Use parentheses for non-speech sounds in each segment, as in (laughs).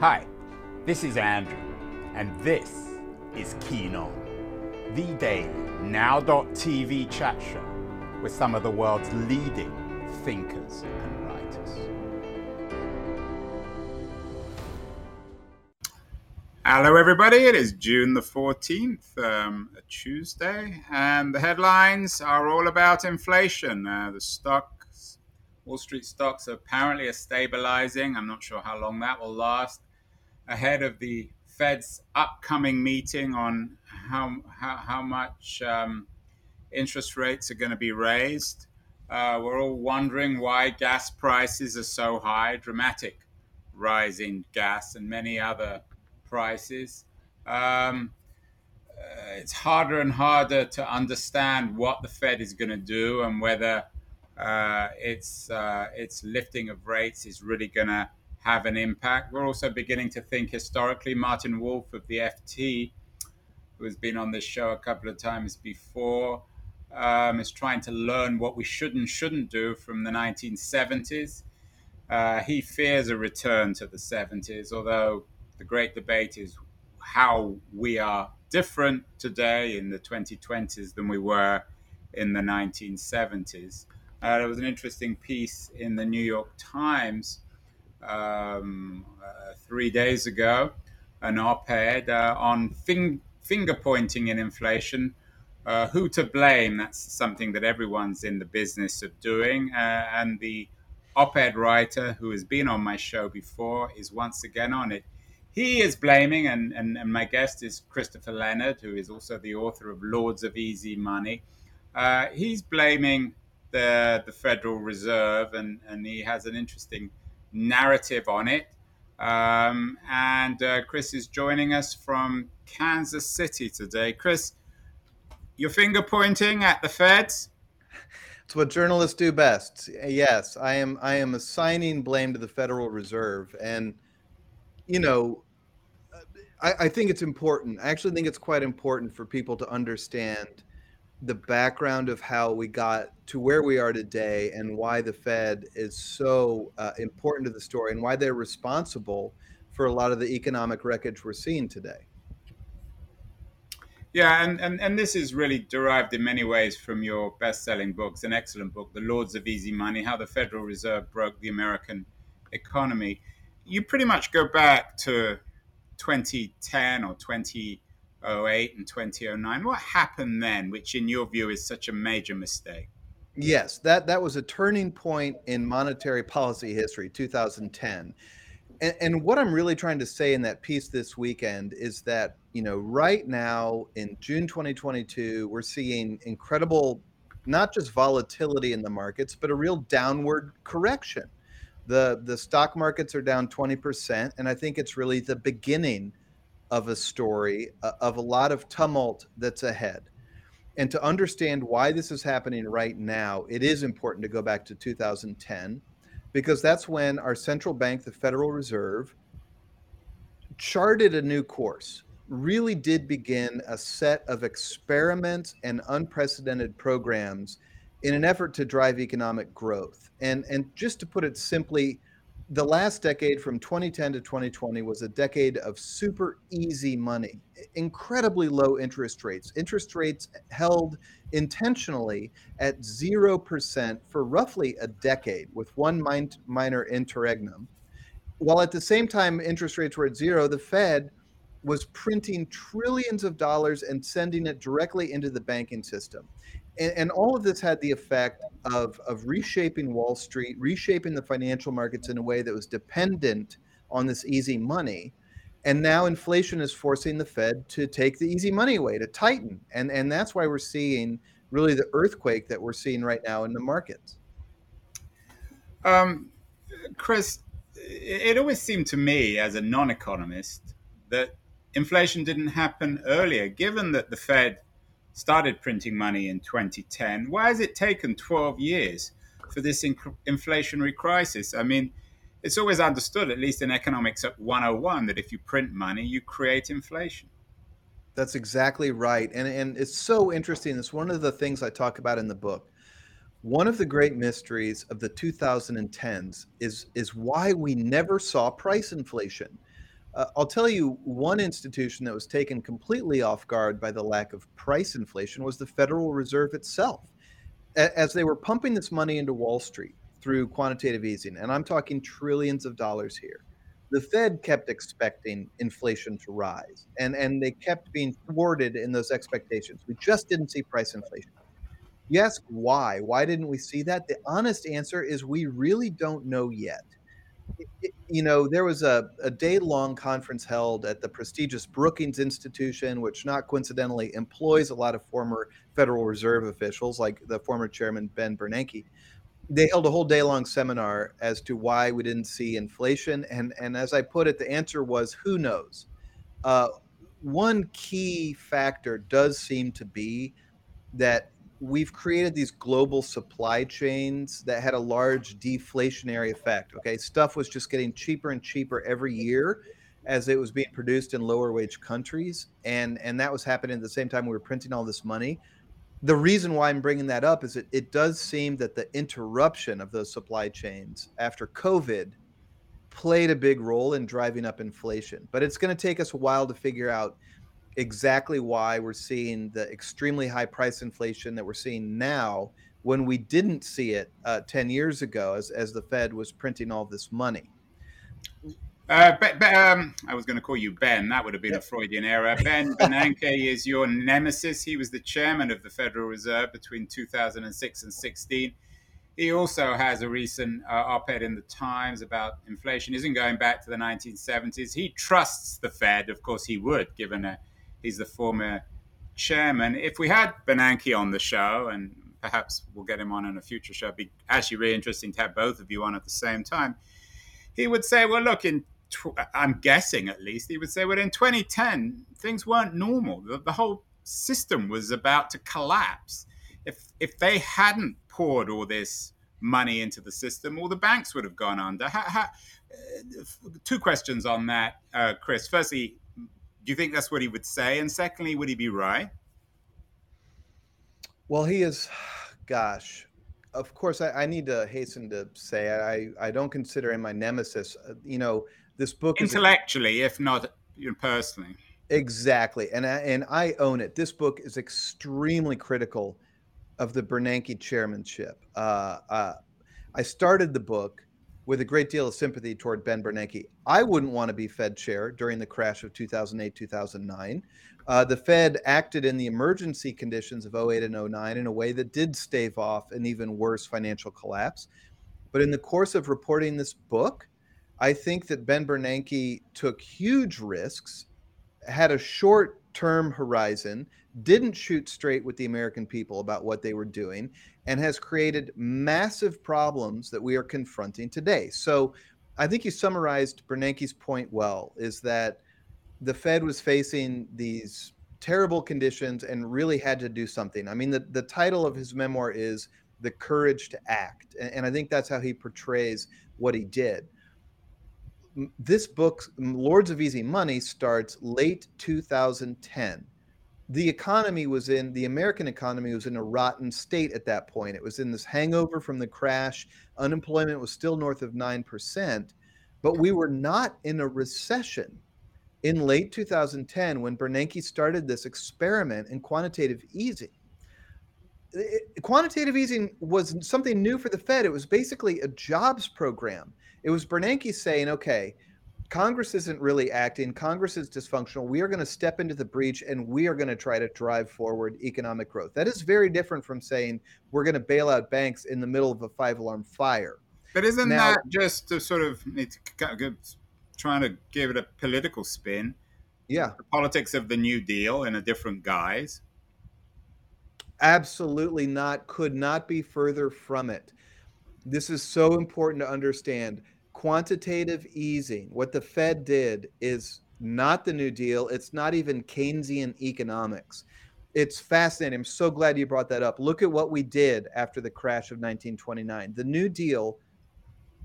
Hi, this is Andrew, and this is Keen On, the daily now.tv chat show with some of the world's leading thinkers and writers. Hello, everybody. It is June the 14th, um, a Tuesday, and the headlines are all about inflation. Uh, the stock Wall Street stocks apparently are stabilizing. I'm not sure how long that will last ahead of the Fed's upcoming meeting on how how, how much um, interest rates are going to be raised. Uh, we're all wondering why gas prices are so high, dramatic rise in gas and many other prices. Um, uh, it's harder and harder to understand what the Fed is going to do and whether uh, its uh, its lifting of rates is really going to have an impact. We're also beginning to think historically. Martin Wolf of the FT, who has been on this show a couple of times before, um, is trying to learn what we should and shouldn't do from the 1970s. Uh, he fears a return to the 70s, although the great debate is how we are different today in the 2020s than we were in the 1970s. Uh, there was an interesting piece in the New York Times um, uh, three days ago, an op-ed uh, on fing- finger pointing in inflation. Uh, who to blame? That's something that everyone's in the business of doing. Uh, and the op-ed writer who has been on my show before is once again on it. He is blaming, and, and, and my guest is Christopher Leonard, who is also the author of Lords of Easy Money. Uh, he's blaming the the Federal Reserve, and, and he has an interesting narrative on it. Um, and uh, Chris is joining us from Kansas City today. Chris, your finger pointing at the Feds. It's what journalists do best. Yes, I am. I am assigning blame to the Federal Reserve, and you know, I, I think it's important. I actually think it's quite important for people to understand the background of how we got to where we are today and why the Fed is so uh, important to the story and why they're responsible for a lot of the economic wreckage we're seeing today. Yeah, and, and, and this is really derived in many ways from your best selling books, an excellent book, The Lords of Easy Money How the Federal Reserve Broke the American Economy. You pretty much go back to 2010 or 20 08 and 2009. What happened then, which in your view is such a major mistake? Yes, that, that was a turning point in monetary policy history, 2010. And, and what I'm really trying to say in that piece this weekend is that, you know, right now in June 2022, we're seeing incredible, not just volatility in the markets, but a real downward correction. The, the stock markets are down 20%, and I think it's really the beginning of a story uh, of a lot of tumult that's ahead. And to understand why this is happening right now, it is important to go back to 2010 because that's when our central bank, the Federal Reserve, charted a new course, really did begin a set of experiments and unprecedented programs in an effort to drive economic growth. And, and just to put it simply, the last decade from 2010 to 2020 was a decade of super easy money, incredibly low interest rates. Interest rates held intentionally at 0% for roughly a decade with one min- minor interregnum. While at the same time interest rates were at zero, the Fed was printing trillions of dollars and sending it directly into the banking system and, and all of this had the effect of of reshaping Wall Street, reshaping the financial markets in a way that was dependent on this easy money. And now inflation is forcing the Fed to take the easy money away, to tighten. And, and that's why we're seeing really the earthquake that we're seeing right now in the markets. Um, Chris, it always seemed to me as a non economist that inflation didn't happen earlier, given that the Fed started printing money in 2010. Why has it taken 12 years for this inc- inflationary crisis? I mean, it's always understood, at least in economics at 101, that if you print money, you create inflation. That's exactly right. And, and it's so interesting. It's one of the things I talk about in the book. One of the great mysteries of the 2010s is, is why we never saw price inflation Uh, I'll tell you one institution that was taken completely off guard by the lack of price inflation was the Federal Reserve itself. As they were pumping this money into Wall Street through quantitative easing, and I'm talking trillions of dollars here, the Fed kept expecting inflation to rise, and, and they kept being thwarted in those expectations. We just didn't see price inflation. You ask why? Why didn't we see that? The honest answer is we really don't know yet. You know, there was a, a day long conference held at the prestigious Brookings Institution, which not coincidentally employs a lot of former Federal Reserve officials, like the former chairman Ben Bernanke they held a whole day long seminar as to why we didn't see inflation. And, and as I put it, the answer was who knows? Uh, one key factor does seem to be that we've created these global supply chains that had a large deflationary effect. Okay, stuff was just getting cheaper and cheaper every year as it was being produced in lower wage countries, and and that was happening at the same time we were printing all this money the reason why I'm bringing that up is it, it does seem that the interruption of those supply chains after COVID played a big role in driving up inflation. But it's going to take us a while to figure out exactly why we're seeing the extremely high price inflation that we're seeing now when we didn't see it uh, 10 years ago as, as the Fed was printing all this money. Uh, but, but, um, I was going to call you Ben. That would have been a Freudian error. Ben Bernanke is your nemesis. He was the chairman of the Federal Reserve between 2006 and 16. He also has a recent uh, op-ed in the Times about inflation. Isn't going back to the 1970s. He trusts the Fed. Of course, he would, given a, he's the former chairman. If we had Bernanke on the show, and perhaps we'll get him on in a future show, it'd be actually really interesting to have both of you on at the same time. He would say, "Well, look, in I'm guessing at least, he would say, well, in 2010, things weren't normal. The, the, whole system was about to collapse. If, if they hadn't poured all this money into the system, all the banks would have gone under. How, how, uh, two questions on that, uh, Chris. Firstly, do you think that's what he would say? And secondly, would he be right? Well, he is, (sighs) gosh, of course, I, I, need to hasten to say I, I don't consider him my nemesis. Uh, you know, this book intellectually, if not you know, personally. Exactly, and I, and I own it. This book is extremely critical of the Bernanke chairmanship. Uh, uh, I started the book with a great deal of sympathy toward Ben Bernanke. I wouldn't want to be Fed chair during the crash of 2008 2009. Uh, the Fed acted in the emergency conditions of 08 and 09 in a way that did stave off an even worse financial collapse. But in the course of reporting this book, I think that Ben Bernanke took huge risks, had a short term horizon, didn't shoot straight with the American people about what they were doing, and has created massive problems that we are confronting today. So I think you summarized Bernanke's point well is that the Fed was facing these terrible conditions and really had to do something. I mean, the, the title of his memoir is The Courage to Act. And, and I think that's how he portrays what he did this book, Lords of Easy Money, starts late 2010. The economy was in, the American economy was in a rotten state at that point. It was in this hangover from the crash. Unemployment was still north of 9%, but we were not in a recession in late 2010 when Bernanke started this experiment in quantitative easing. It, quantitative easing was something new for the Fed. It was basically a jobs program it was Bernanke saying, okay, Congress isn't really acting. Congress is dysfunctional. We are going to step into the breach and we are going to try to drive forward economic growth. That is very different from saying we're going to bail out banks in the middle of a five alarm fire. But isn't now, that just to sort of it's trying to give it a political spin? Yeah. The politics of the New Deal in a different guise? Absolutely not. Could not be further from it. This is so important to understand. Quantitative easing, what the Fed did is not the New Deal. It's not even Keynesian economics. It's fascinating. I'm so glad you brought that up. Look at what we did after the crash of 1929. The New Deal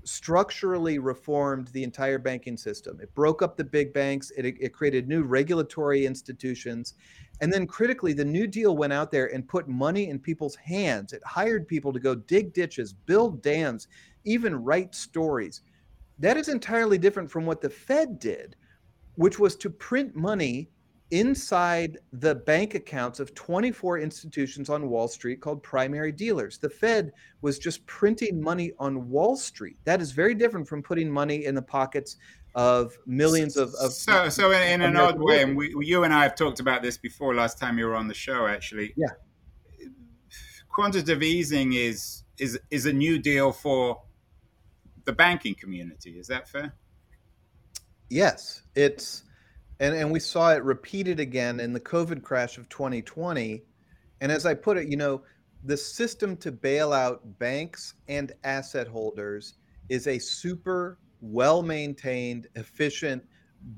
structurally reformed the entire banking system. It broke up the big banks, it, it created new regulatory institutions, and then critically, the New Deal went out there and put money in people's hands. It hired people to go dig ditches, build dams, even write stories. That is entirely different from what the Fed did. which was to print money inside the bank accounts of 24 institutions on Wall Street called primary dealers. The Fed was just printing money on Wall Street. That is very different from putting money in the pockets of millions of. of so, so in, in an odd way, and we, you and I have talked about this before last time you were on the show, actually. Yeah. Quantitative easing is is is a new deal for the banking community. Is that fair? Yes, it's and and we saw it repeated again in the COVID crash of 2020. And as I put it, you know, the system to bail out banks and asset holders is a super well maintained, efficient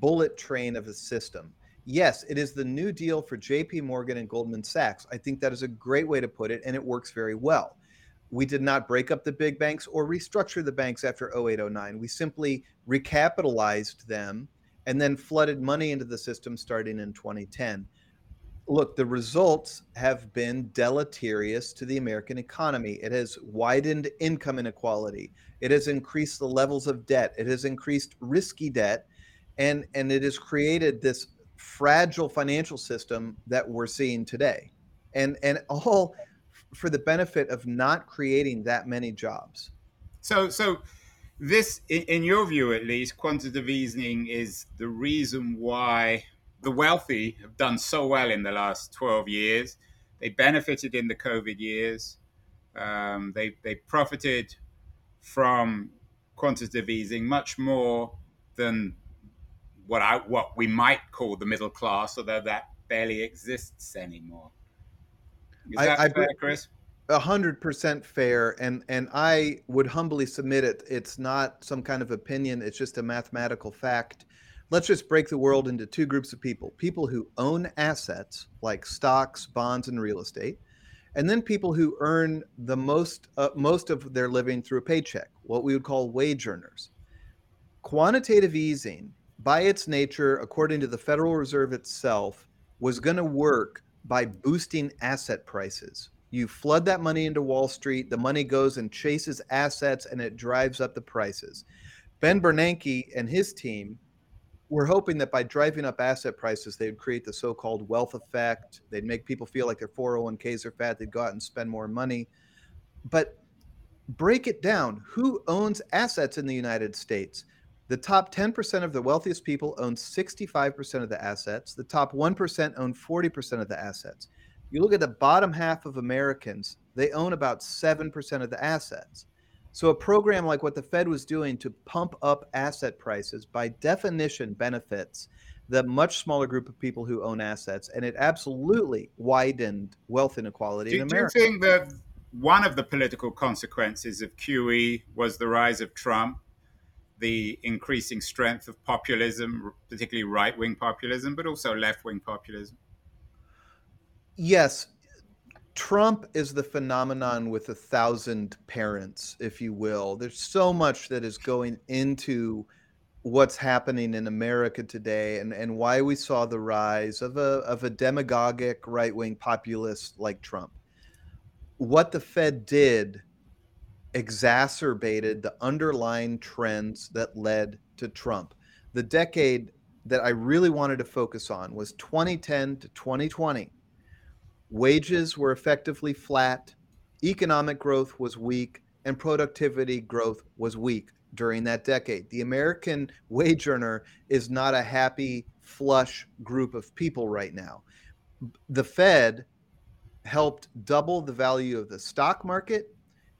bullet train of a system. Yes, it is the new deal for JP Morgan and Goldman Sachs. I think that is a great way to put it, and it works very well. We did not break up the big banks or restructure the banks after 0809. We simply recapitalized them and then flooded money into the system starting in 2010. Look, the results have been deleterious to the American economy. It has widened income inequality. It has increased the levels of debt. It has increased risky debt. And, and it has created this fragile financial system that we're seeing today. And, and all for the benefit of not creating that many jobs. So, so this, in your view at least, quantitative easing is the reason why the wealthy have done so well in the last 12 years. They benefited in the COVID years. Um, they, they profited from quantitative easing much more than what I, what we might call the middle class, although that barely exists anymore. Is that I, fair, Chris? a hundred percent fair and and i would humbly submit it. It's not some kind of opinion it's just a mathematical fact. Let's just break the world into two groups of people. People who own assets like stocks bonds and real estate and then people who earn the most uh, most of their living through a paycheck what we would call wage earners. Quantitative easing by its nature according to the federal reserve itself was going to work by boosting asset prices you flood that money into Wall Street, the money goes and chases assets and it drives up the prices. Ben Bernanke and his team were hoping that by driving up asset prices, they'd create the so called wealth effect. They'd make people feel like their 401ks are fat. They'd go out and spend more money. But break it down who owns assets in the United States? The top 10% of the wealthiest people own 65% of the assets. The top 1% own 40% of the assets. You look at the bottom half of Americans, they own about 7% of the assets. So a program like what the Fed was doing to pump up asset prices by definition benefits the much smaller group of people who own assets and it absolutely widened wealth inequality do, in America. Do you think that one of the political consequences of QE was the rise of Trump, the increasing strength of populism, particularly right-wing populism, but also left-wing populism? Yes, Trump is the phenomenon with a thousand parents, if you will. There's so much that is going into what's happening in America today and, and why we saw the rise of a, of a demagogic right wing populist like Trump. What the Fed did exacerbated the underlying trends that led to Trump. The decade that I really wanted to focus on was 2010 to 2020 Wages were effectively flat, economic growth was weak, and productivity growth was weak during that decade. The American wage earner is not a happy, flush group of people right now. The Fed helped double the value of the stock market.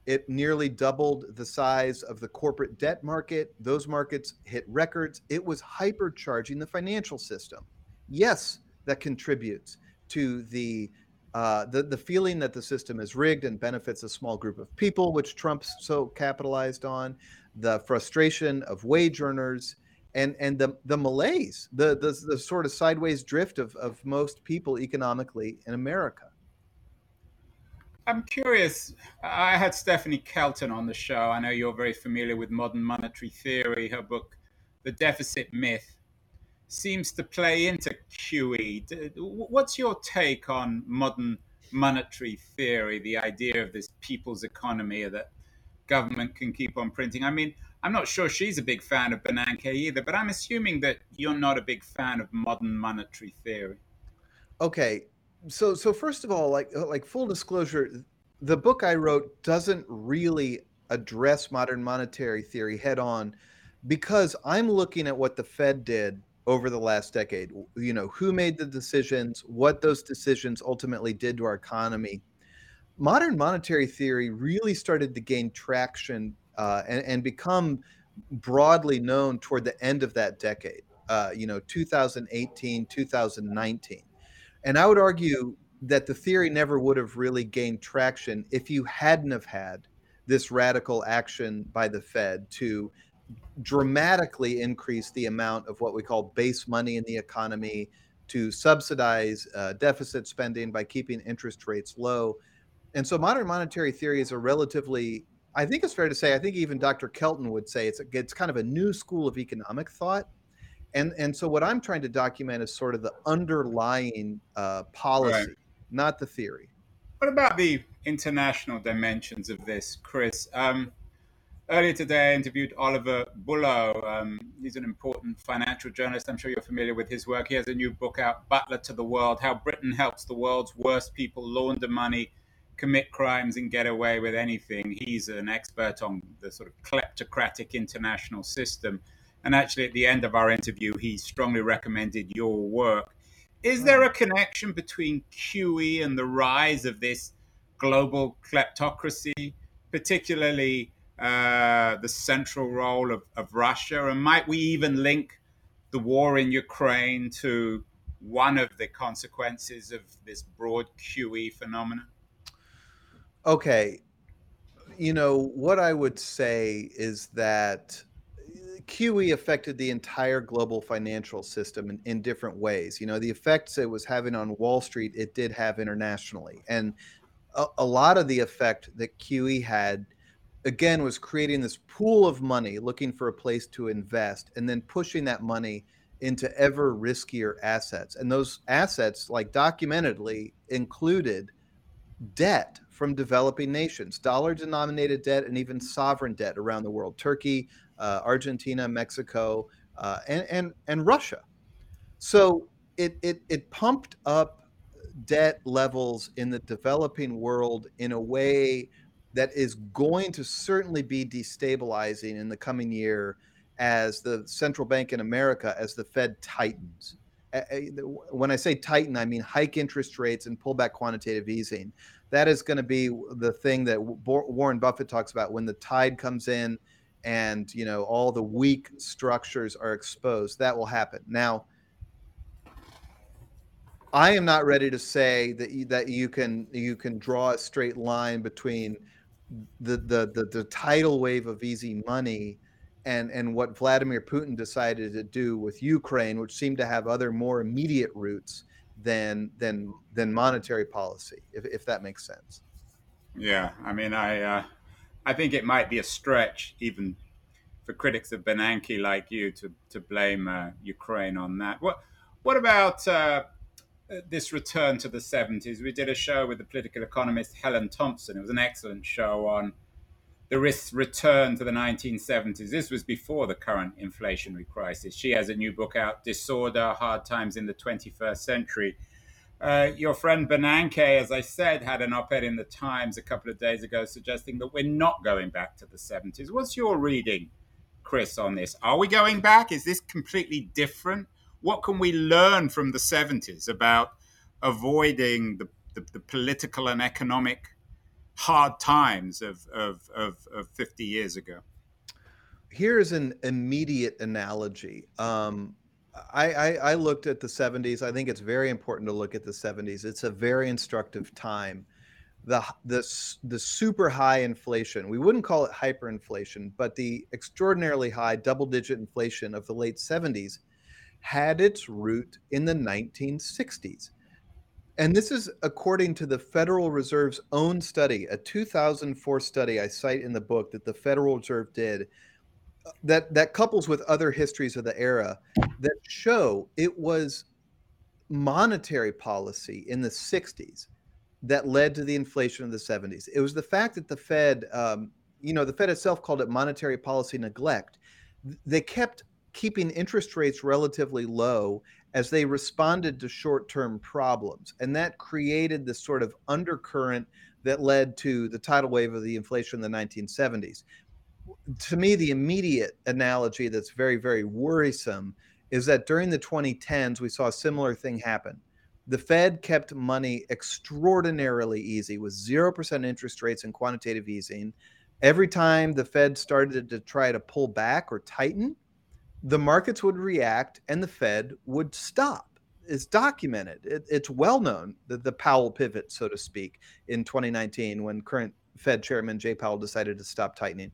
It nearly doubled the size of the corporate debt market. Those markets hit records. It was hypercharging the financial system. Yes, that contributes to the uh, the the feeling that the system is rigged and benefits a small group of people, which Trump so capitalized on, the frustration of wage earners, and and the the malaise, the the, the sort of sideways drift of of most people economically in America. I'm curious. I had Stephanie Kelton on the show. I know you're very familiar with modern monetary theory. Her book, The Deficit Myth, seems to play into QE. What's your take on modern monetary theory, the idea of this people's economy that government can keep on printing? I mean, I'm not sure she's a big fan of Bernanke either, but I'm assuming that you're not a big fan of modern monetary theory. Okay, so so first of all, like like full disclosure, the book I wrote doesn't really address modern monetary theory head on because I'm looking at what the Fed did over the last decade. You know, who made the decisions, what those decisions ultimately did to our economy. Modern monetary theory really started to gain traction uh, and, and, become broadly known toward the end of that decade, uh, you know, 2018, 2019. And I would argue that the theory never would have really gained traction if you hadn't have had this radical action by the Fed to dramatically increase the amount of what we call base money in the economy, to subsidize uh, deficit spending by keeping interest rates low. And so modern monetary theory is a relatively, I think it's fair to say, I think even Dr. Kelton would say it's, a, it's kind of a new school of economic thought. And, and so what I'm trying to document is sort of the underlying uh, policy, right. not the theory. What about the international dimensions of this, Chris? Um, Earlier today, I interviewed Oliver Bullough. Um, he's an important financial journalist. I'm sure you're familiar with his work. He has a new book out, Butler to the World How Britain Helps the World's Worst People Launder Money, Commit Crimes, and Get Away with Anything. He's an expert on the sort of kleptocratic international system. And actually, at the end of our interview, he strongly recommended your work. Is there a connection between QE and the rise of this global kleptocracy, particularly? uh, the central role of, of Russia? And might we even link the war in Ukraine to one of the consequences of this broad QE phenomenon? Okay. You know, what I would say is that QE affected the entire global financial system in, in, different ways. You know, the effects it was having on Wall Street, it did have internationally. And a, a lot of the effect that QE had again was creating this pool of money looking for a place to invest and then pushing that money into ever riskier assets and those assets like documentedly included debt from developing nations dollar denominated debt and even sovereign debt around the world turkey uh, argentina mexico uh, and, and and russia so it, it it pumped up debt levels in the developing world in a way that is going to certainly be destabilizing in the coming year as the central bank in America, as the Fed tightens. When I say tighten, I mean hike interest rates and pull back quantitative easing. That is going to be the thing that Warren Buffett talks about when the tide comes in and you know all the weak structures are exposed. That will happen. Now, I am not ready to say that you, that you can you can draw a straight line between the, the the the tidal wave of easy money and and what Vladimir Putin decided to do with Ukraine, which seemed to have other more immediate roots than than than monetary policy, if if that makes sense. Yeah, I mean, I uh, I think it might be a stretch even for critics of Bernanke like you to to blame uh, Ukraine on that. What what about uh, this return to the 70s. We did a show with the political economist Helen Thompson. It was an excellent show on the risk return to the 1970s. This was before the current inflationary crisis. She has a new book out, Disorder Hard Times in the 21st Century. Uh, your friend Bernanke, as I said, had an op ed in the Times a couple of days ago suggesting that we're not going back to the 70s. What's your reading, Chris, on this? Are we going back? Is this completely different? what can we learn from the 70s about avoiding the, the, the political and economic hard times of, of, of, of 50 years ago? Here's an immediate analogy. Um, I, I, I, looked at the 70s. I think it's very important to look at the 70s. It's a very instructive time. The, the, the super high inflation, we wouldn't call it hyperinflation, but the extraordinarily high double digit inflation of the late 70s had its root in the 1960s. And this is according to the Federal Reserve's own study, a 2004 study I cite in the book that the Federal Reserve did that that couples with other histories of the era that show it was monetary policy in the 60s that led to the inflation of the 70s. It was the fact that the Fed um, you know, the Fed itself called it monetary policy neglect. They kept keeping interest rates relatively low as they responded to short term problems. And that created this sort of undercurrent that led to the tidal wave of the inflation in the 1970s. To me, the immediate analogy that's very, very worrisome is that during the 2010s, we saw a similar thing happen. The Fed kept money extraordinarily easy with 0% interest rates and quantitative easing. Every time the Fed started to try to pull back or tighten, the markets would react and the Fed would stop. It's documented. It, it's well known that the Powell pivot, so to speak, in 2019 when current Fed Chairman Jay Powell decided to stop tightening.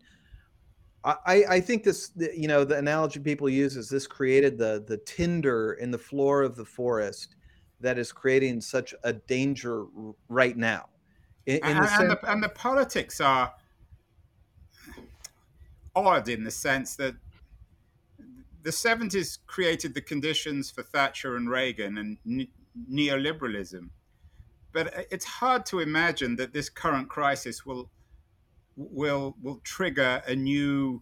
I, I think this, you know, the analogy people use is this created the the tinder in the floor of the forest that is creating such a danger right now. In, in and, the and, the, and the politics are odd in the sense that the 70s created the conditions for Thatcher and Reagan and ne- neoliberalism. But uh, it's hard to imagine that this current crisis will will will trigger a new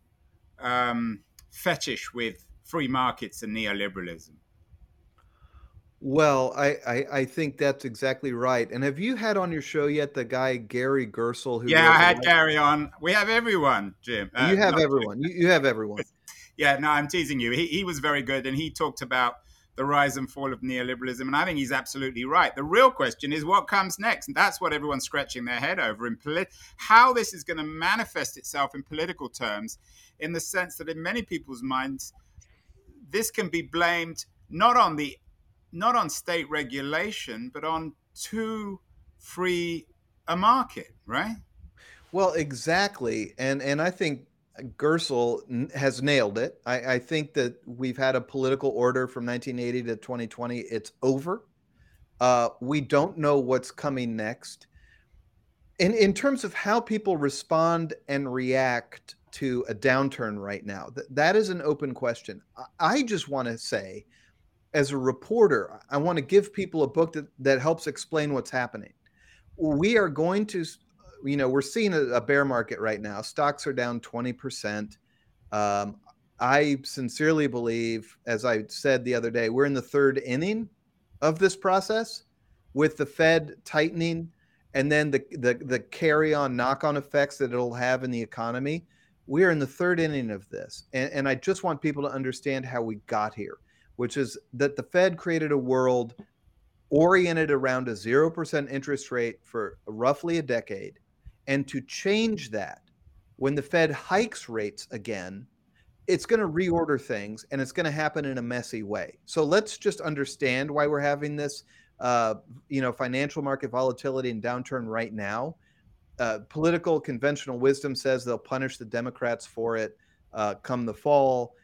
um, fetish with free markets and neoliberalism. Well, I, I, I think that's exactly right. And have you had on your show yet the guy Gary Gerstle? Who yeah, I had Gary on. We have everyone, Jim. Uh, you have everyone. You, you have everyone. (laughs) yeah, no, I'm teasing you. He, he was very good, and he talked about the rise and fall of neoliberalism, and I think he's absolutely right. The real question is what comes next, and that's what everyone's scratching their head over in polit- how this is going to manifest itself in political terms, in the sense that in many people's minds, this can be blamed not on the not on state regulation, but on too free a market, right? Well, exactly, and and I think Gerstle has nailed it. I, I, think that we've had a political order from 1980 to 2020. It's over. Uh, we don't know what's coming next. In, in terms of how people respond and react to a downturn right now, th- that is an open question. I, I just want to say, as a reporter, I want to give people a book that, that helps explain what's happening. We are going to you know, we're seeing a, a bear market right now. Stocks are down 20%. Um, I sincerely believe, as I said the other day, we're in the third inning of this process with the Fed tightening and then the, the, the carry on knock on effects that it'll have in the economy. We are in the third inning of this. And, and I just want people to understand how we got here, which is that the Fed created a world oriented around a 0% interest rate for roughly a decade and to change that when the Fed hikes rates again, it's going to reorder things and it's going to happen in a messy way. So let's just understand why we're having this, uh, you know, financial market volatility and downturn right now. Uh, political conventional wisdom says they'll punish the Democrats for it uh, come the fall.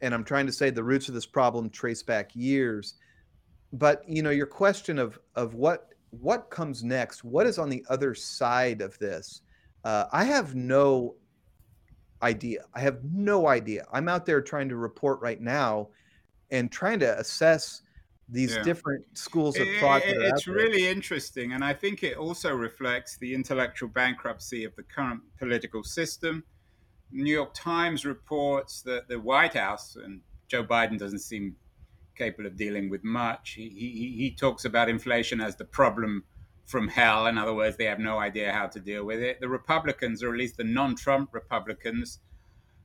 And I'm trying to say the roots of this problem trace back years. But you know, your question of of what what comes next? What is on the other side of this? Uh, I have no idea. I have no idea. I'm out there trying to report right now and trying to assess these yeah. different schools of thought. It, it's really interesting. And I think it also reflects the intellectual bankruptcy of the current political system. New York Times reports that the White House, and Joe Biden doesn't seem capable of dealing with much. He, he, he talks about inflation as the problem from hell. In other words, they have no idea how to deal with it. The Republicans, or at least the non Trump Republicans,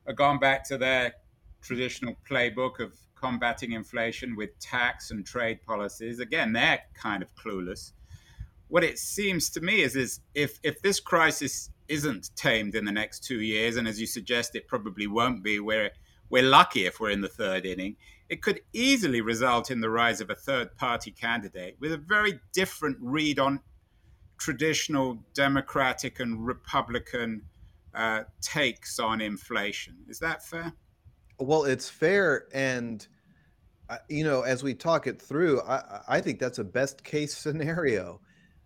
are gone back to their traditional playbook of combating inflation with tax and trade policies. Again, they're kind of clueless. What it seems to me is, is if, if this crisis isn't tamed in the next two years, and as you suggest, it probably won't be, we're, we're lucky if we're in the third inning it could easily result in the rise of a third party candidate with a very different read on traditional Democratic and Republican uh, takes on inflation. Is that fair? Well, it's fair. And, uh, you know, as we talk it through, I, I think that's a best case scenario.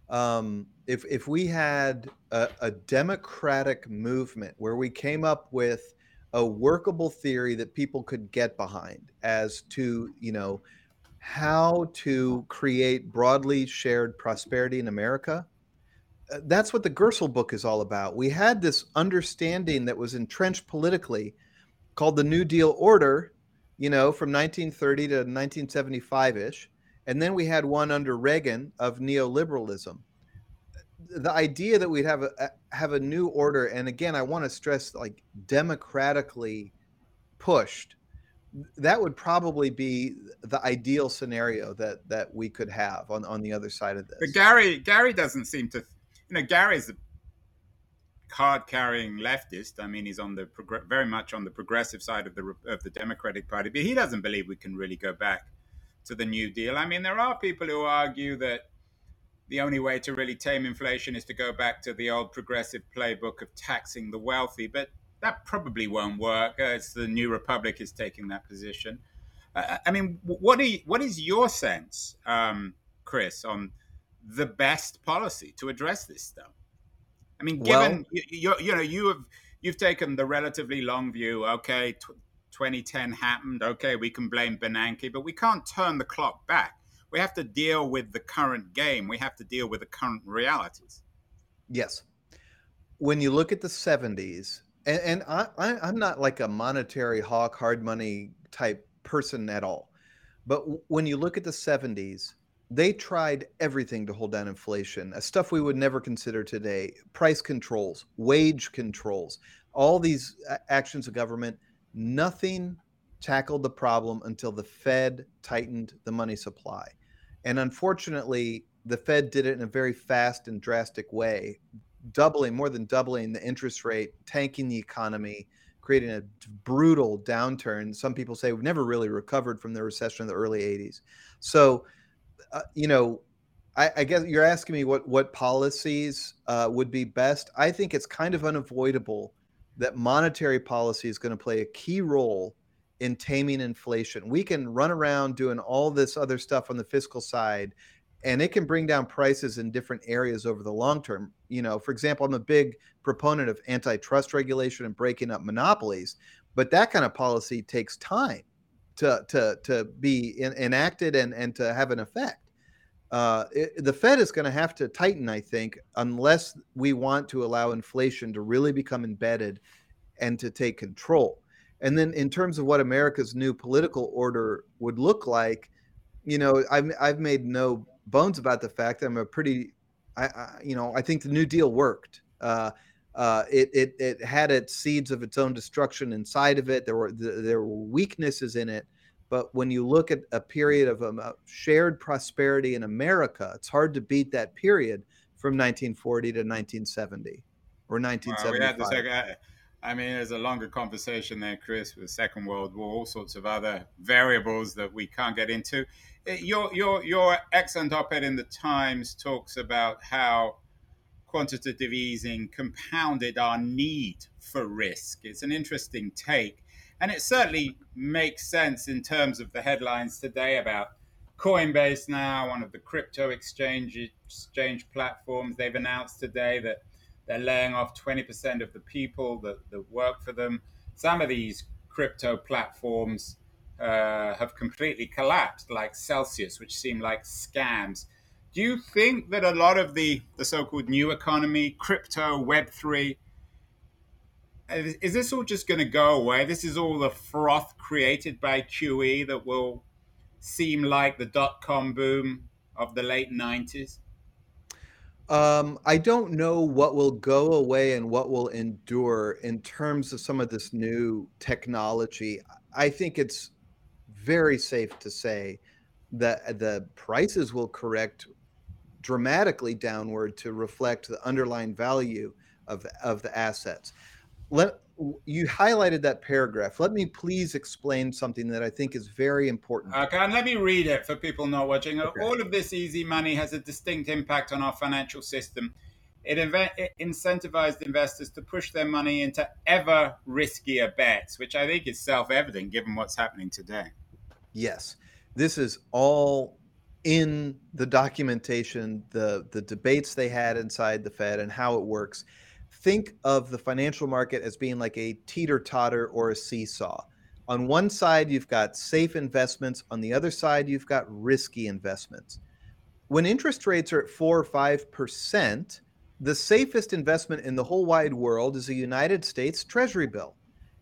Um, if, if we had a, a democratic movement where we came up with a workable theory that people could get behind as to you know how to create broadly shared prosperity in America. uh, that's what the Gerstle book is all about. We had this understanding that was entrenched politically called the New Deal Order, you know, from 1930 to 1975 ish. And then we had one under Reagan of neoliberalism. The idea that we'd have a have a new order, and again, I want to stress like democratically pushed, that would probably be the ideal scenario that that we could have on on the other side of this. But Gary Gary doesn't seem to, you know, Gary's a card carrying leftist. I mean, he's on the very much on the progressive side of the of the Democratic Party, but he doesn't believe we can really go back to the New Deal. I mean, there are people who argue that the only way to really tame inflation is to go back to the old progressive playbook of taxing the wealthy, but that probably won't work. as the New Republic is taking that position. Uh, I mean, what, you, what is your sense, um, Chris, on the best policy to address this stuff? I mean, given well, you, you, you know you have you've taken the relatively long view. Okay, 2010 happened. Okay, we can blame Bernanke, but we can't turn the clock back. We have to deal with the current game. We have to deal with the current realities. Yes. When you look at the 70s, and, and I, I, am not like a monetary hawk, hard money type person at all. But when you look at the 70s, they tried everything to hold down inflation, stuff we would never consider today price controls, wage controls, all these actions of government nothing tackled the problem until the Fed tightened the money supply. And unfortunately, the Fed did it in a very fast and drastic way, doubling, more than doubling the interest rate, tanking the economy, creating a brutal downturn. Some people say we've never really recovered from the recession of the early 80s. So, uh, you know, I, I, guess you're asking me what what policies uh, would be best. I think it's kind of unavoidable that monetary policy is going to play a key role in taming inflation. We can run around doing all this other stuff on the fiscal side and it can bring down prices in different areas over the long term. You know, for example, I'm a big proponent of antitrust regulation and breaking up monopolies, but that kind of policy takes time to to to be in, enacted and and to have an effect. Uh, it, the Fed is going to have to tighten, I think, unless we want to allow inflation to really become embedded and to take control. And then, in terms of what America's new political order would look like, you know, I've, I've made no bones about the fact that I'm a pretty, I, I you know, I think the New Deal worked. Uh, uh, it, it, it had its seeds of its own destruction inside of it. There were there were weaknesses in it, but when you look at a period of um, shared prosperity in America, it's hard to beat that period from 1940 to 1970 or 1975. I mean, there's a longer conversation there, Chris, with Second World War, all sorts of other variables that we can't get into. Uh, your your your excellent op-ed in the Times talks about how quantitative easing compounded our need for risk. It's an interesting take. And it certainly makes sense in terms of the headlines today about Coinbase now, one of the crypto exchange exchange platforms. They've announced today that they're laying off 20% of the people that, that work for them. Some of these crypto platforms uh, have completely collapsed, like Celsius, which seem like scams. Do you think that a lot of the, the so called new economy, crypto, Web3, is this all just going to go away? This is all the froth created by QE that will seem like the dot com boom of the late 90s? Um, I don't know what will go away and what will endure in terms of some of this new technology. I think it's very safe to say that the prices will correct dramatically downward to reflect the underlying value of, of the assets let you highlighted that paragraph. Let me please explain something that I think is very important. Okay, and let me read it for people not watching. Uh, okay. All of this easy money has a distinct impact on our financial system. It, inv- it incentivized investors to push their money into ever riskier bets, which I think is self evident given what's happening today. Yes, this is all in the documentation, the, the debates they had inside the Fed, and how it works think of the financial market as being like a teeter totter or a seesaw. On one side, you've got safe investments. On the other side, you've got risky investments. When interest rates are at four or five percent, the safest investment in the whole wide world is a United States Treasury bill.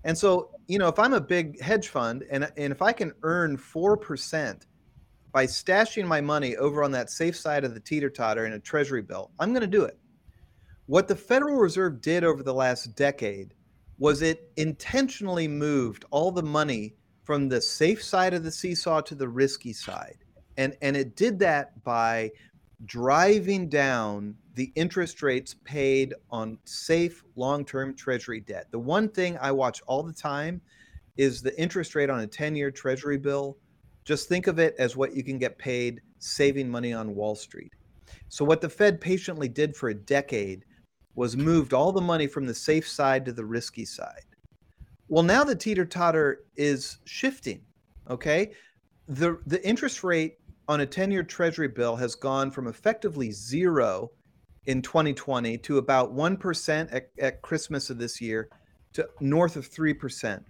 And so, you know, if I'm a big hedge fund and, and if I can earn 4% by stashing my money over on that safe side of the teeter totter in a Treasury bill, I'm going to do it. What the Federal Reserve did over the last decade was it intentionally moved all the money from the safe side of the seesaw to the risky side. And, and it did that by driving down the interest rates paid on safe long-term treasury debt. The one thing I watch all the time is the interest rate on a 10-year treasury bill. Just think of it as what you can get paid saving money on Wall Street. So what the Fed patiently did for a decade was moved all the money from the safe side to the risky side. Well, now the teeter-totter is shifting, okay? The the interest rate on a 10-year treasury bill has gone from effectively 0 in 2020 to about 1% at, at Christmas of this year to north of 3%.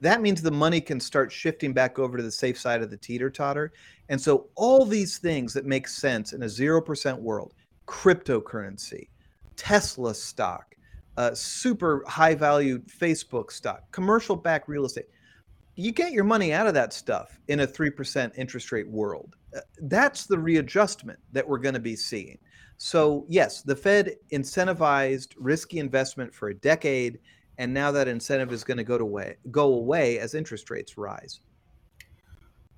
That means the money can start shifting back over to the safe side of the teeter totter. And so, all these things that make sense in a 0% world cryptocurrency, Tesla stock, uh, super high value Facebook stock, commercial back real estate you get your money out of that stuff in a 3% interest rate world. Uh, that's the readjustment that we're going to be seeing. So, yes, the Fed incentivized risky investment for a decade, and now that incentive is going to go go away as interest rates rise.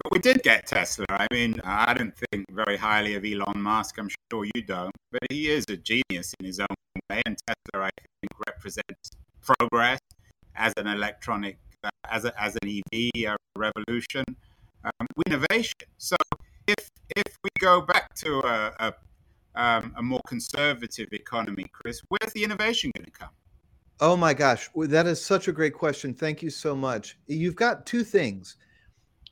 But we did get Tesla. I mean, I don't think very highly of Elon Musk. I'm sure you don't, but he is a genius in his own way, and Tesla, I think, represents progress as an electronic, uh, as, a, as an EV revolution, um, innovation. So if if we go back to a, a um, a more conservative economy, Chris, where's the innovation going to come? Oh my gosh, that is such a great question. Thank you so much. You've got two things.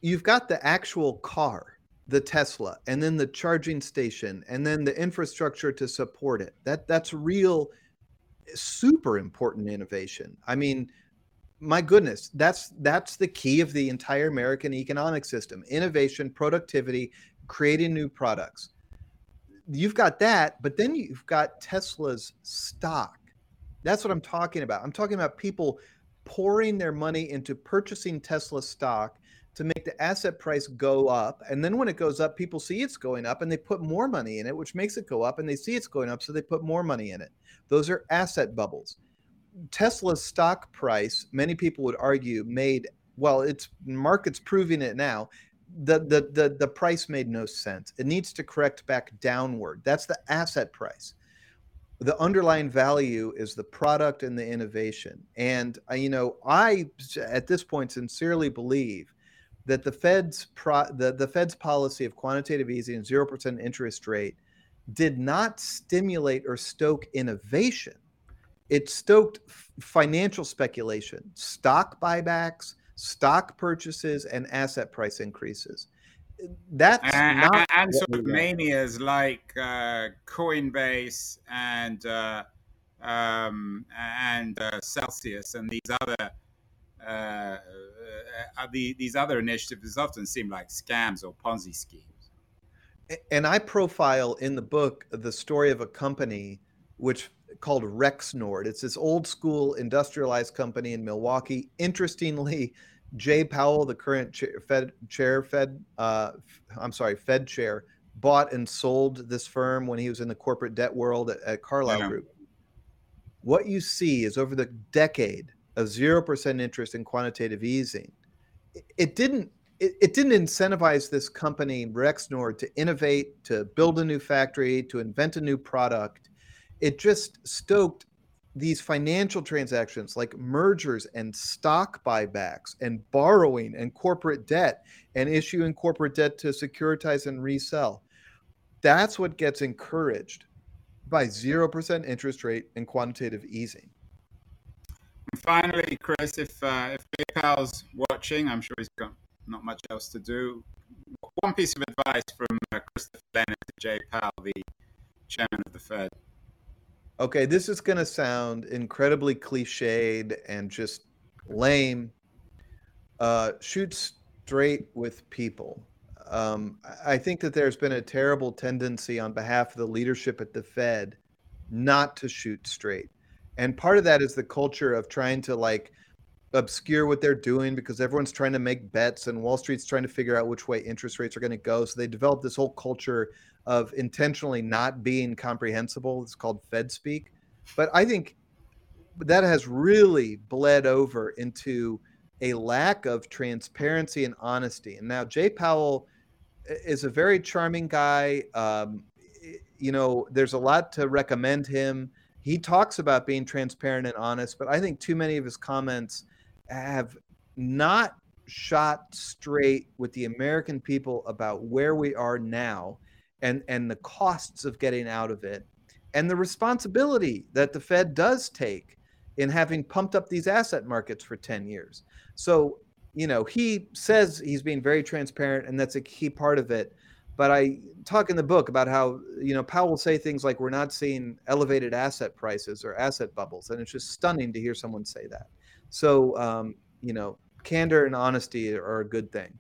You've got the actual car, the Tesla, and then the charging station, and then the infrastructure to support it. That that's real super important innovation. I mean, my goodness, that's that's the key of the entire American economic system. Innovation, productivity, creating new products you've got that, but then you've got Tesla's stock. That's what I'm talking about. I'm talking about people pouring their money into purchasing Tesla stock to make the asset price go up. And then when it goes up, people see it's going up and they put more money in it, which makes it go up. And they see it's going up, so they put more money in it. Those are asset bubbles. Tesla's stock price, many people would argue, made well, it's market's proving it now the, the the the price made no sense. It needs to correct back downward. That's the asset price. The underlying value is the product and the innovation. And uh, you know, I at this point sincerely believe that the Fed's pro, the, the Fed's policy of quantitative easing and zero percent interest rate did not stimulate or stoke innovation. It stoked financial speculation, stock buybacks, stock purchases and asset price increases. That's and, not and sort of manias like uh, Coinbase and uh, um, and uh, Celsius and these other uh, uh, uh, the, these other initiatives often seem like scams or Ponzi schemes. And I profile in the book the story of a company which called Rexnord. It's this old school industrialized company in Milwaukee. Interestingly, Jay Powell, the current chair, Fed chair, Fed, uh, I'm sorry, Fed chair, bought and sold this firm when he was in the corporate debt world at, at Carlyle. Group. What you see is over the decade zero percent interest in quantitative easing, it didn't it, it didn't incentivize this company Rexnord to innovate, to build a new factory, to invent a new product it just stoked these financial transactions like mergers and stock buybacks and borrowing and corporate debt and issuing corporate debt to securitize and resell. That's what gets encouraged by 0% interest rate and quantitative easing. Finally, Chris, if, uh, if watching, I'm sure he's got not much else to do. One piece of advice from uh, Christopher Leonard to Jay Powell, the chairman of the Fed. Okay, this is going to sound incredibly cliched and just lame. Uh, shoot straight with people. Um, I think that there's been a terrible tendency on behalf of the leadership at the Fed not to shoot straight. And part of that is the culture of trying to like obscure what they're doing because everyone's trying to make bets and Wall Street's trying to figure out which way interest rates are going to go. So they developed this whole culture of intentionally not being comprehensible. It's called Fed speak. But I think that has really bled over into a lack of transparency and honesty. And now Jay Powell is a very charming guy. Um, you know, there's a lot to recommend him. He talks about being transparent and honest, but I think too many of his comments have not shot straight with the American people about where we are now and and the costs of getting out of it and the responsibility that the Fed does take in having pumped up these asset markets for 10 years. So, you know, he says he's being very transparent and that's a key part of it. But I talk in the book about how, you know, Powell will say things like we're not seeing elevated asset prices or asset bubbles. And it's just stunning to hear someone say that. So, um, you know, candor and honesty are a good thing.